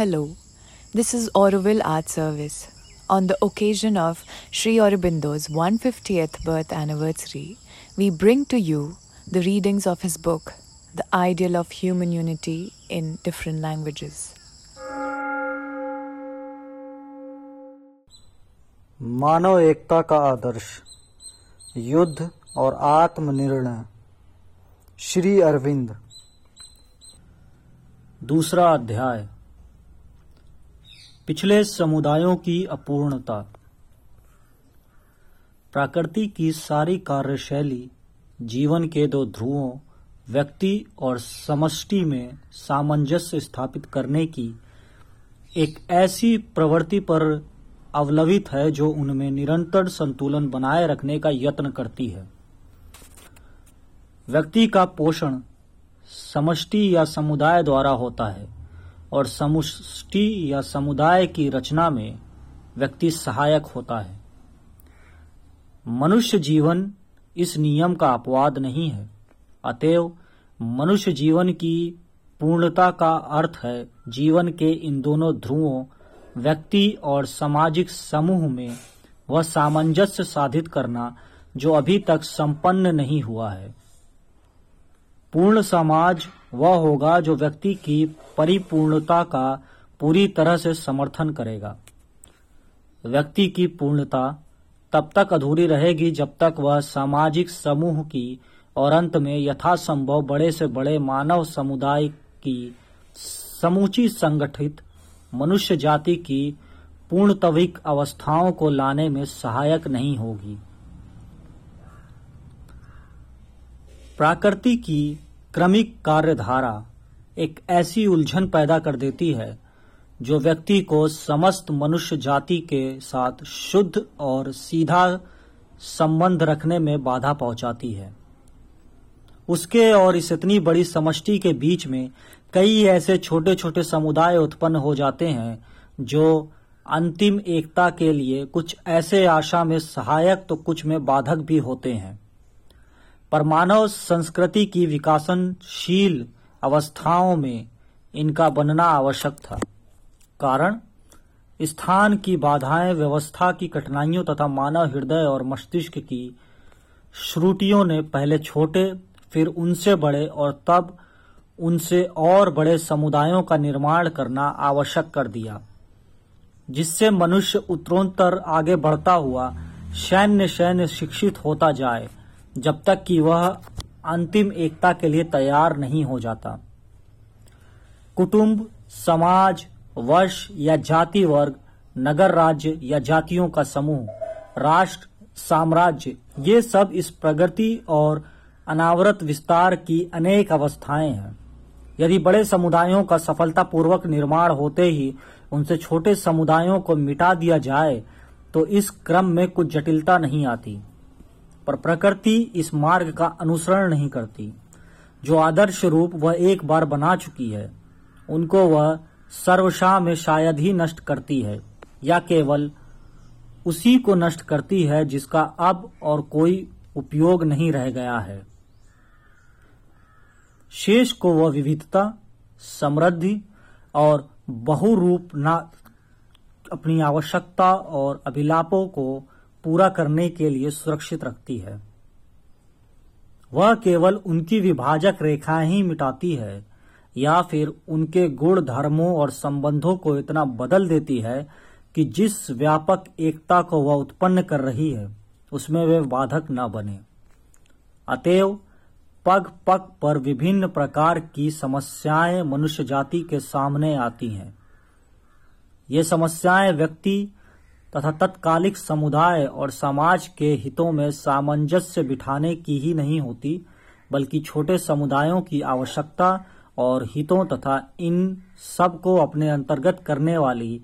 Hello, this is Auroville Art Service. On the occasion of Sri Aurobindo's 150th birth anniversary, we bring to you the readings of his book, The Ideal of Human Unity in Different Languages. मानव एकता का आदर्श युद्ध और आत्मनिर्णय श्री अरविंद दूसरा अध्याय पिछले समुदायों की अपूर्णता। प्रकृति की सारी कार्यशैली, जीवन के दो ध्रुवों, व्यक्ति और समष्टि में सामंजस्य स्थापित करने की एक ऐसी प्रवृत्ति पर अवलवित है जो उनमें निरंतर संतुलन बनाए रखने का यत्न करती है। व्यक्ति का पोषण समष्टि या समुदाय द्वारा होता है। और समुष्टि या समुदाय की रचना में व्यक्ति सहायक होता है। मनुष्य जीवन इस नियम का अपवाद नहीं है। अतएव मनुष्य जीवन की पूर्णता का अर्थ है जीवन के इन दोनों ध्रुवों, व्यक्ति और सामाजिक समूह में वह सामंजस्य साधित करना जो अभी तक संपन्न नहीं हुआ है। पूर्ण समाज वह होगा जो व्यक्ति की परिपूर्णता का पूरी तरह से समर्थन करेगा। व्यक्ति की पूर्णता तब तक अधूरी रहेगी जब तक वह सामाजिक समूह की और अंत में यथासंभव बड़े से बड़े मानव समुदाय की समूची संगठित मनुष्य जाति की पूर्णतविक अवस्थाओं को लाने में सहायक नहीं होगी। प्रकृति की क्रमिक कार्यधारा एक ऐसी उलझन पैदा कर देती है, जो व्यक्ति को समस्त मनुष्य जाति के साथ शुद्ध और सीधा संबंध रखने में बाधा पहुंचाती है। उसके और इस इतनी बड़ी समष्टि के बीच में कई ऐसे छोटे छोटे समुदाय उत्पन्न हो जाते हैं, जो अंतिम एकता के लिए कुछ ऐसे आशा में सहायक तो कुछ में बाधक भी होते हैं। पर मानव संस्कृति की विकासनशील अवस्थाओं में इनका बनना आवश्यक था। कारण, स्थान की बाधाएँ, व्यवस्था की कठिनाइयों तथा मानव हृदय और मस्तिष्क की श्रुतियों ने पहले छोटे, फिर उनसे बड़े और तब उनसे और बड़े समुदायों का निर्माण करना आवश्यक कर दिया, जिससे मनुष्य उत्तरोत्तर आगे बढ़ता हुआ सैन्य सैन्य शिक्षित होता जाए। जब तक कि वह अंतिम एकता के लिए तैयार नहीं हो जाता। कुटुंब, समाज, वर्ष या जाति वर्ग, नगर राज्य या जातियों का समूह, राष्ट्र, साम्राज्य, ये सब इस प्रगति और अनावरत विस्तार की अनेक अवस्थाएँ हैं। यदि बड़े समुदायों का सफलतापूर्वक निर्माण होते ही उनसे छोटे समुदायों को मिटा दिया जाए तो इस क्रम में कुछ जटिलता नहीं आती। पर प्रकृति इस मार्ग का अनुसरण नहीं करती। जो आदर्श रूप वह एक बार बना चुकी है, उनको वह सर्वशा में शायद ही नष्ट करती है, या केवल उसी को नष्ट करती है जिसका अब और कोई उपयोग नहीं रह गया है। शेष को वह विविधता, समृद्धि और बहुरूप ना अपनी आवश्यकता और अभिलापों को पूरा करने के लिए सुरक्षित रखती है। वह केवल उनकी विभाजक रेखाएँ ही मिटाती है, या फिर उनके गुण धर्मों और संबंधों को इतना बदल देती है कि जिस व्यापक एकता को वह उत्पन्न कर रही है, उसमें वे बाधक न बने। अतएव, पग पग पर विभिन्न प्रकार की समस्याएँ मनुष्य जाति के सामने आती हैं। ये समस्याएँ व्यक्ति तथा तत्कालिक समुदाय और समाज के हितों में सामंजस्य बिठाने की ही नहीं होती, बल्कि छोटे समुदायों की आवश्यकता और हितों तथा इन सबको अपने अंतर्गत करने वाली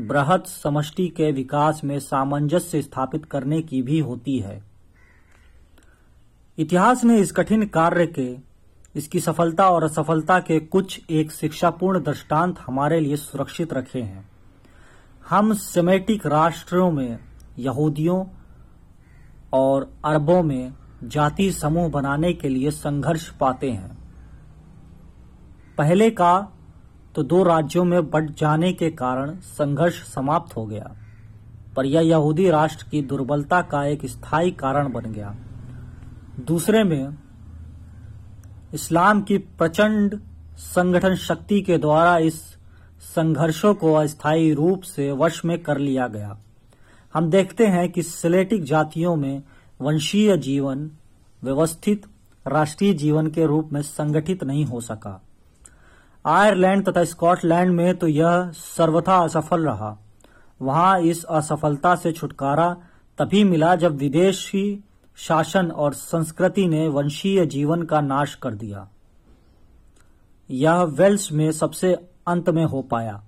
बृहत समष्टि के विकास में सामंजस्य स्थापित करने की भी होती है। इतिहास ने इस कठिन कार्य के, इसकी सफलता और असफलता के कुछ एक शिक्षापूर्ण दृष्टांत हमारे लिए सुरक्षित रखे हैं। हम सेमेटिक राष्ट्रों में, यहूदियों और अरबों में जाति समूह बनाने के लिए संघर्ष पाते हैं। पहले का तो दो राज्यों में बट जाने के कारण संघर्ष समाप्त हो गया, पर यह यहूदी राष्ट्र की दुर्बलता का एक स्थायी कारण बन गया। दूसरे में, इस्लाम की प्रचंड संगठन शक्ति के द्वारा इस संघर्षों को अस्थायी रूप से वश में कर लिया गया। हम देखते हैं कि सिलेटिक जातियों में वंशीय जीवन व्यवस्थित राष्ट्रीय जीवन के रूप में संगठित नहीं हो सका। आयरलैंड तथा स्कॉटलैंड में तो यह सर्वथा असफल रहा। वहाँ इस असफलता से छुटकारा तभी मिला जब विदेशी शासन और संस्कृति ने वंशीय जीवन का नाश कर दिया। यह वेल्स में सबसे अंत में हो पाया।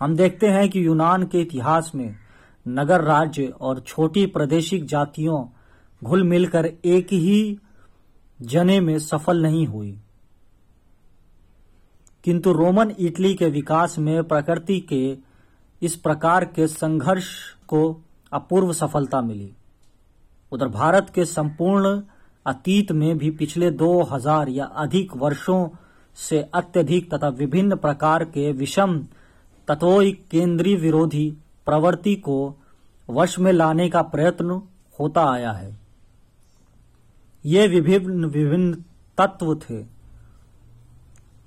हम देखते हैं कि यूनान के इतिहास में नगर राज्य और छोटी प्रादेशिक जातियों घुल मिलकर एक ही जने में सफल नहीं हुई। किंतु रोमन इटली के विकास में प्रकृति के इस प्रकार के संघर्ष को अपूर्व सफलता मिली। उधर भारत के संपूर्ण अतीत में भी पिछले दो हज़ार या अधिक वर्षों से अत्यधिक तथा विभिन्न प्रकार के विषम तत्वों केंद्रीय विरोधी प्रवृत्ति को वश में लाने का प्रयत्न होता आया है। ये विभिन्न विभिन्न तत्व थे।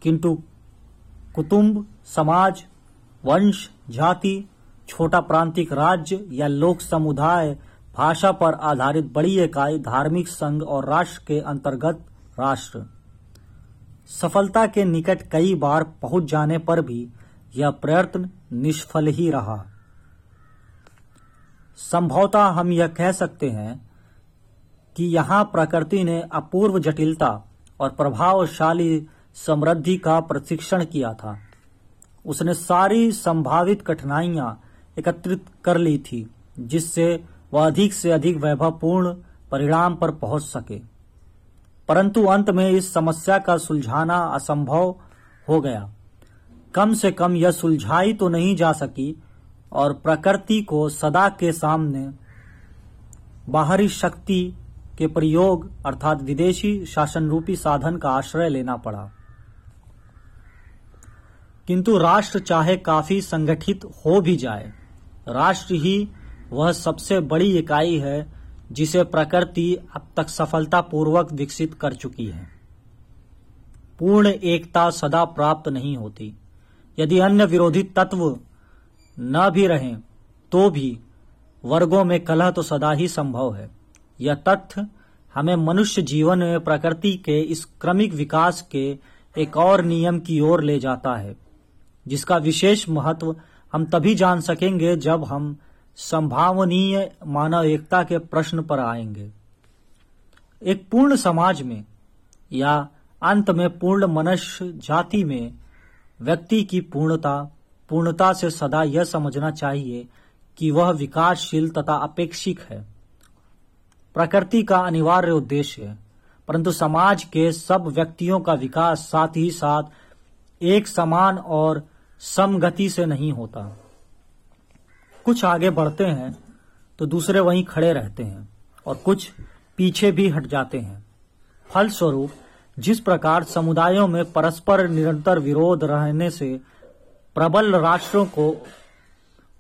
किंतु कुटुंब, समाज, वंश, जाति, छोटा प्रांतिक राज्य या लोक समुदाय, भाषा पर आधारित बड़ी इकाई धार्मिक संघ और राष्ट्र के अंतर्गत राष्ट्र। सफलता के निकट कई बार पहुँच जाने पर भी यह प्रयत्न निष्फल ही रहा। संभवतः हम यह कह सकते हैं कि यहाँ प्रकृति ने अपूर्व जटिलता और प्रभावशाली समृद्धि का प्रशिक्षण किया था। उसने सारी संभावित कठिनाइयाँ एकत्रित कर ली थी, जिससे वह अधिक से अधिक वैभवपूर्ण परिणाम पर पहुँच सके। परंतु अंत में इस समस्या का सुलझाना असंभव हो गया। कम से कम यह सुलझाई तो नहीं जा सकी और प्रकृति को सदा के सामने बाहरी शक्ति के प्रयोग अर्थात विदेशी शासन रूपी साधन का आश्रय लेना पड़ा। किंतु राष्ट्र चाहे काफ़ी संगठित हो भी जाए, राष्ट्र ही वह सबसे बड़ी इकाई है जिसे प्रकृति अब तक सफलतापूर्वक विकसित कर चुकी है। पूर्ण एकता सदा प्राप्त नहीं होती। यदि अन्य विरोधी तत्व न भी रहें तो भी वर्गों में कलह तो सदा ही संभव है। यह तथ्य हमें मनुष्य जीवन में प्रकृति के इस क्रमिक विकास के एक और नियम की ओर ले जाता है, जिसका विशेष महत्व हम तभी जान सकेंगे जब हम संभावनीय मानव एकता के प्रश्न पर आएँगे। एक पूर्ण समाज में या अंत में पूर्ण मनुष्य जाति में व्यक्ति की पूर्णता पूर्णता से सदा यह समझना चाहिए कि वह विकासशील तथा अपेक्षिक है। प्रकृति का अनिवार्य उद्देश्य है, परंतु समाज के सब व्यक्तियों का विकास साथ ही साथ एक समान और समगति से नहीं होता। कुछ आगे बढ़ते हैं तो दूसरे वहीं खड़े रहते हैं और कुछ पीछे भी हट जाते हैं। फलस्वरूप, जिस प्रकार समुदायों में परस्पर निरंतर विरोध रहने से प्रबल राष्ट्रों को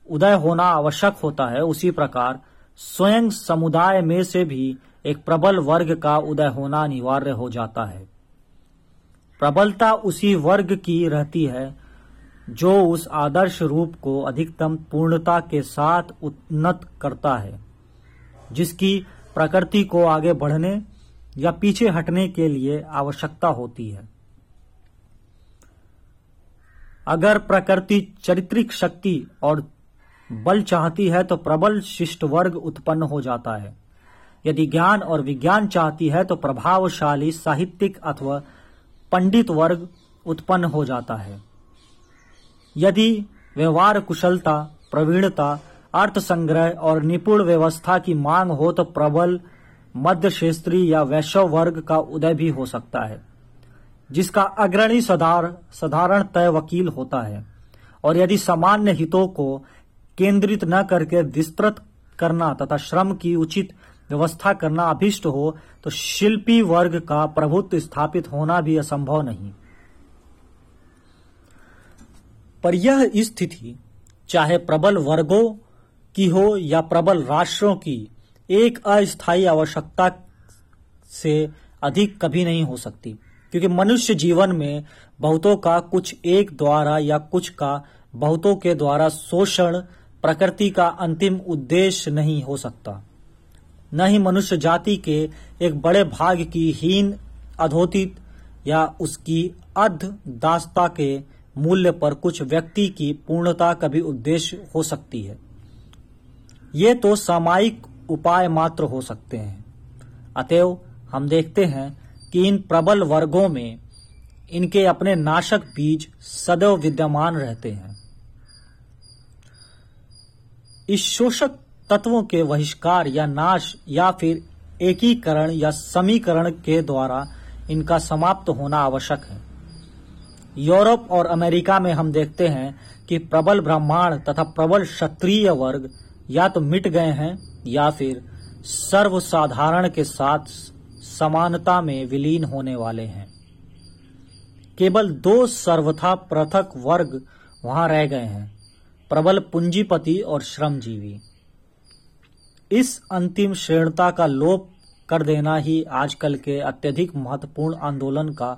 उदय होना आवश्यक होता है, उसी प्रकार स्वयं समुदाय में से भी एक प्रबल वर्ग का उदय होना अनिवार्य हो जाता है। प्रबलता उसी वर्ग की रहती है जो उस आदर्श रूप को अधिकतम पूर्णता के साथ उन्नत करता है, जिसकी प्रकृति को आगे बढ़ने या पीछे हटने के लिए आवश्यकता होती है। अगर प्रकृति चरित्रिक शक्ति और बल चाहती है तो प्रबल शिष्ट वर्ग उत्पन्न हो जाता है। यदि ज्ञान और विज्ञान चाहती है तो प्रभावशाली साहित्यिक अथवा पंडित वर्ग उत्पन्न हो जाता है। यदि व्यवहार कुशलता, प्रवीणता अर्थ संग्रह और निपुण व्यवस्था की मांग हो तो प्रबल मध्य क्षेत्रीय या वैश्व वर्ग का उदय भी हो सकता है, जिसका अग्रणी साधारण तय वकील होता है। और यदि सामान्य हितों को केंद्रित न करके विस्तृत करना तथा श्रम की उचित व्यवस्था करना अभिष्ट हो तो शिल्पी वर्ग का प्रभुत्व स्थापित होना भी असंभव नहीं। पर यह स्थिति, चाहे प्रबल वर्गों की हो या प्रबल राष्ट्रों की, एक अस्थायी आवश्यकता से अधिक कभी नहीं हो सकती। क्योंकि मनुष्य जीवन में बहुतों का कुछ एक द्वारा या कुछ का बहुतों के द्वारा शोषण, प्रकृति का अंतिम उद्देश्य नहीं हो सकता। न ही मनुष्य जाति के एक बड़े भाग की हीन, अधोतित या उसकी अध दास्ता के मूल्य पर कुछ व्यक्ति की पूर्णता का भी उद्देश्य हो सकती है। ये तो सामायिक उपाय मात्र हो सकते हैं। अतएव हम देखते हैं कि इन प्रबल वर्गों में इनके अपने नाशक बीज सदैव विद्यमान रहते हैं। इस शोषक तत्वों के बहिष्कार या नाश या फिर एकीकरण या समीकरण के द्वारा इनका समाप्त होना आवश्यक है। यूरोप और अमेरिका में हम देखते हैं कि प्रबल ब्राह्मण तथा प्रबल क्षत्रिय वर्ग या तो मिट गए हैं या फिर सर्वसाधारण के साथ समानता में विलीन होने वाले हैं। केवल दो सर्वथा पृथक वर्ग वहाँ रह गए हैं, प्रबल पूंजीपति और श्रमजीवी। इस अंतिम श्रेणता का लोप कर देना ही आजकल के अत्यधिक महत्वपूर्ण आंदोलन का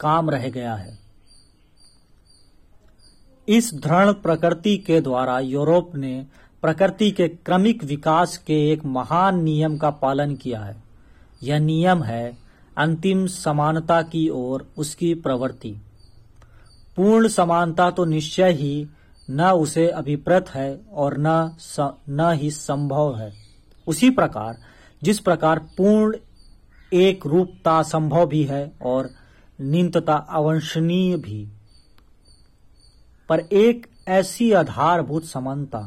काम रह गया है। इस दृढ़ प्रकृति के द्वारा यूरोप ने प्रकृति के क्रमिक विकास के एक महान नियम का पालन किया है। यह नियम है अंतिम समानता की ओर उसकी प्रवृत्ति। पूर्ण समानता तो निश्चय ही न उसे अभिप्रत है और न स, न ही संभव है। उसी प्रकार जिस प्रकार पूर्ण एक रूपता संभव भी है और निंतता अवंशनीय भी। पर एक ऐसी आधारभूत समानता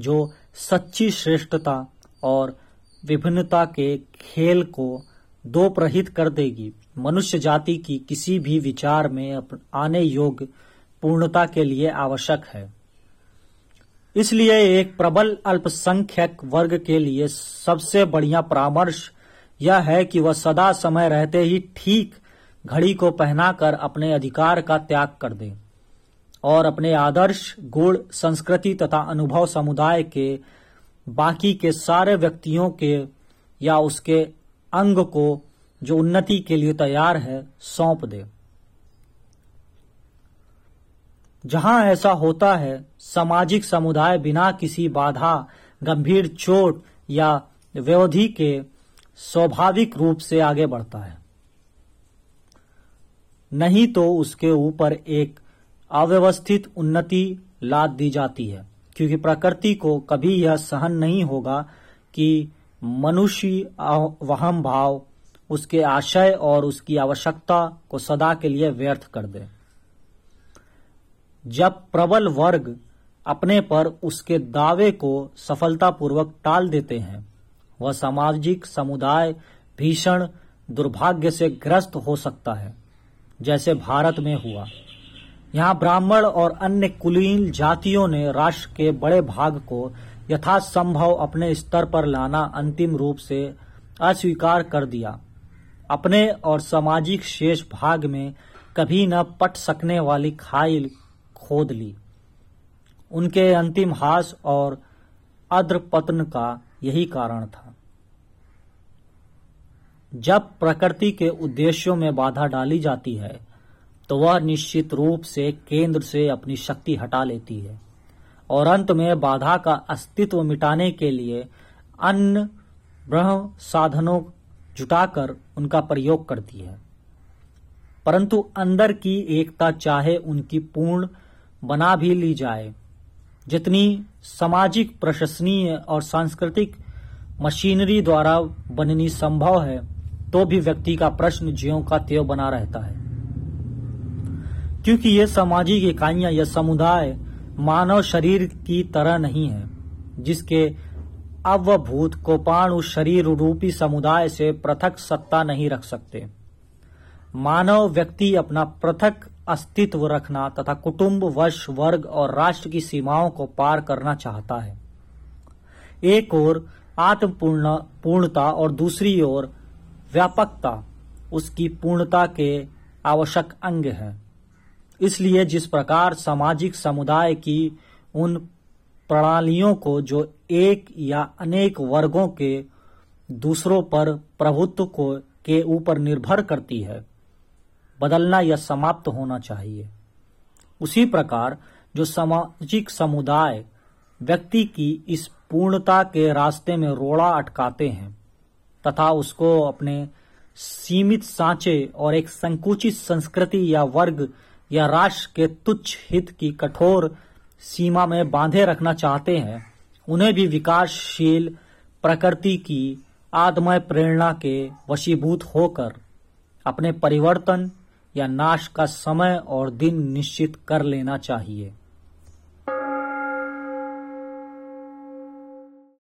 जो सच्ची श्रेष्ठता और विभिन्नता के खेल को दो प्रहित कर देगी। मनुष्य जाति की किसी भी विचार में आने योग्य पूर्णता के लिए आवश्यक है। इसलिए एक प्रबल अल्पसंख्यक वर्ग के लिए सबसे बढ़िया परामर्श यह है कि वह सदा समय रहते ही ठीक घड़ी को पहनाकर अपने अधिकार का त्याग कर दे। और अपने आदर्श, गुण, संस्कृति तथा अनुभव समुदाय के, बाकी के सारे व्यक्तियों के या उसके अंग को जो उन्नति के लिए तैयार है, सौंप दे। जहाँ ऐसा होता है, सामाजिक समुदाय बिना किसी बाधा, गंभीर चोट या व्यवधि के स्वाभाविक रूप से आगे बढ़ता है। नहीं तो उसके ऊपर एक अव्यवस्थित उन्नति लाद दी जाती है, क्योंकि प्रकृति को कभी यह सहन नहीं होगा कि मनुष्य वहम भाव उसके आशय और उसकी आवश्यकता को सदा के लिए व्यर्थ कर दे। जब प्रबल वर्ग अपने पर उसके दावे को सफलतापूर्वक टाल देते हैं, वह सामाजिक समुदाय भीषण दुर्भाग्य से ग्रस्त हो सकता है, जैसे भारत में हुआ। यहाँ ब्राह्मण और अन्य कुलीन जातियों ने राष्ट्र के बड़े भाग को यथासंभव अपने स्तर पर लाना अंतिम रूप से अस्वीकार कर दिया। अपने और सामाजिक शेष भाग में कभी न पट सकने वाली खाई खोद ली। उनके अंतिम हास और अद्र पतन का यही कारण था। जब प्रकृति के उद्देश्यों में बाधा डाली जाती है तो वह निश्चित रूप से केंद्र से अपनी शक्ति हटा लेती है और अंत में बाधा का अस्तित्व मिटाने के लिए अन्य ब्रह्म साधनों जुटाकर उनका प्रयोग करती है। परंतु अंदर की एकता चाहे उनकी पूर्ण बना भी ली जाए, जितनी सामाजिक, प्रशंसनीय और सांस्कृतिक मशीनरी द्वारा बननी संभव है तो भी व्यक्ति का प्रश्न ज्यो का त्यों बना रहता है। क्योंकि ये सामाजिक इकाइयाँ, या समुदाय मानव शरीर की तरह नहीं है, जिसके अवभूत कोपाणु शरीर रूपी समुदाय से पृथक सत्ता नहीं रख सकते। मानव व्यक्ति अपना पृथक अस्तित्व रखना तथा कुटुंब, वश, वर्ग और राष्ट्र की सीमाओं को पार करना चाहता है। एक ओर आत्मपूर्ण, पूर्णता और दूसरी ओर व्यापकता, उसकी पूर्णता के आवश्यक अंग है। इसलिए जिस प्रकार सामाजिक समुदाय की उन प्रणालियों को जो एक या अनेक वर्गों के दूसरों पर प्रभुत्व को, के ऊपर निर्भर करती है, बदलना या समाप्त होना चाहिए। उसी प्रकार जो सामाजिक समुदाय व्यक्ति की इस पूर्णता के रास्ते में रोड़ा अटकाते हैं, तथा उसको अपने सीमित सांचे और एक संकुचित संस्कृति या वर्ग या राष्ट्र के तुच्छ हित की कठोर सीमा में बांधे रखना चाहते हैं, उन्हें भी विकासशील प्रकृति की आत्मय प्रेरणा के वशीभूत होकर अपने परिवर्तन या नाश का समय और दिन निश्चित कर लेना चाहिए।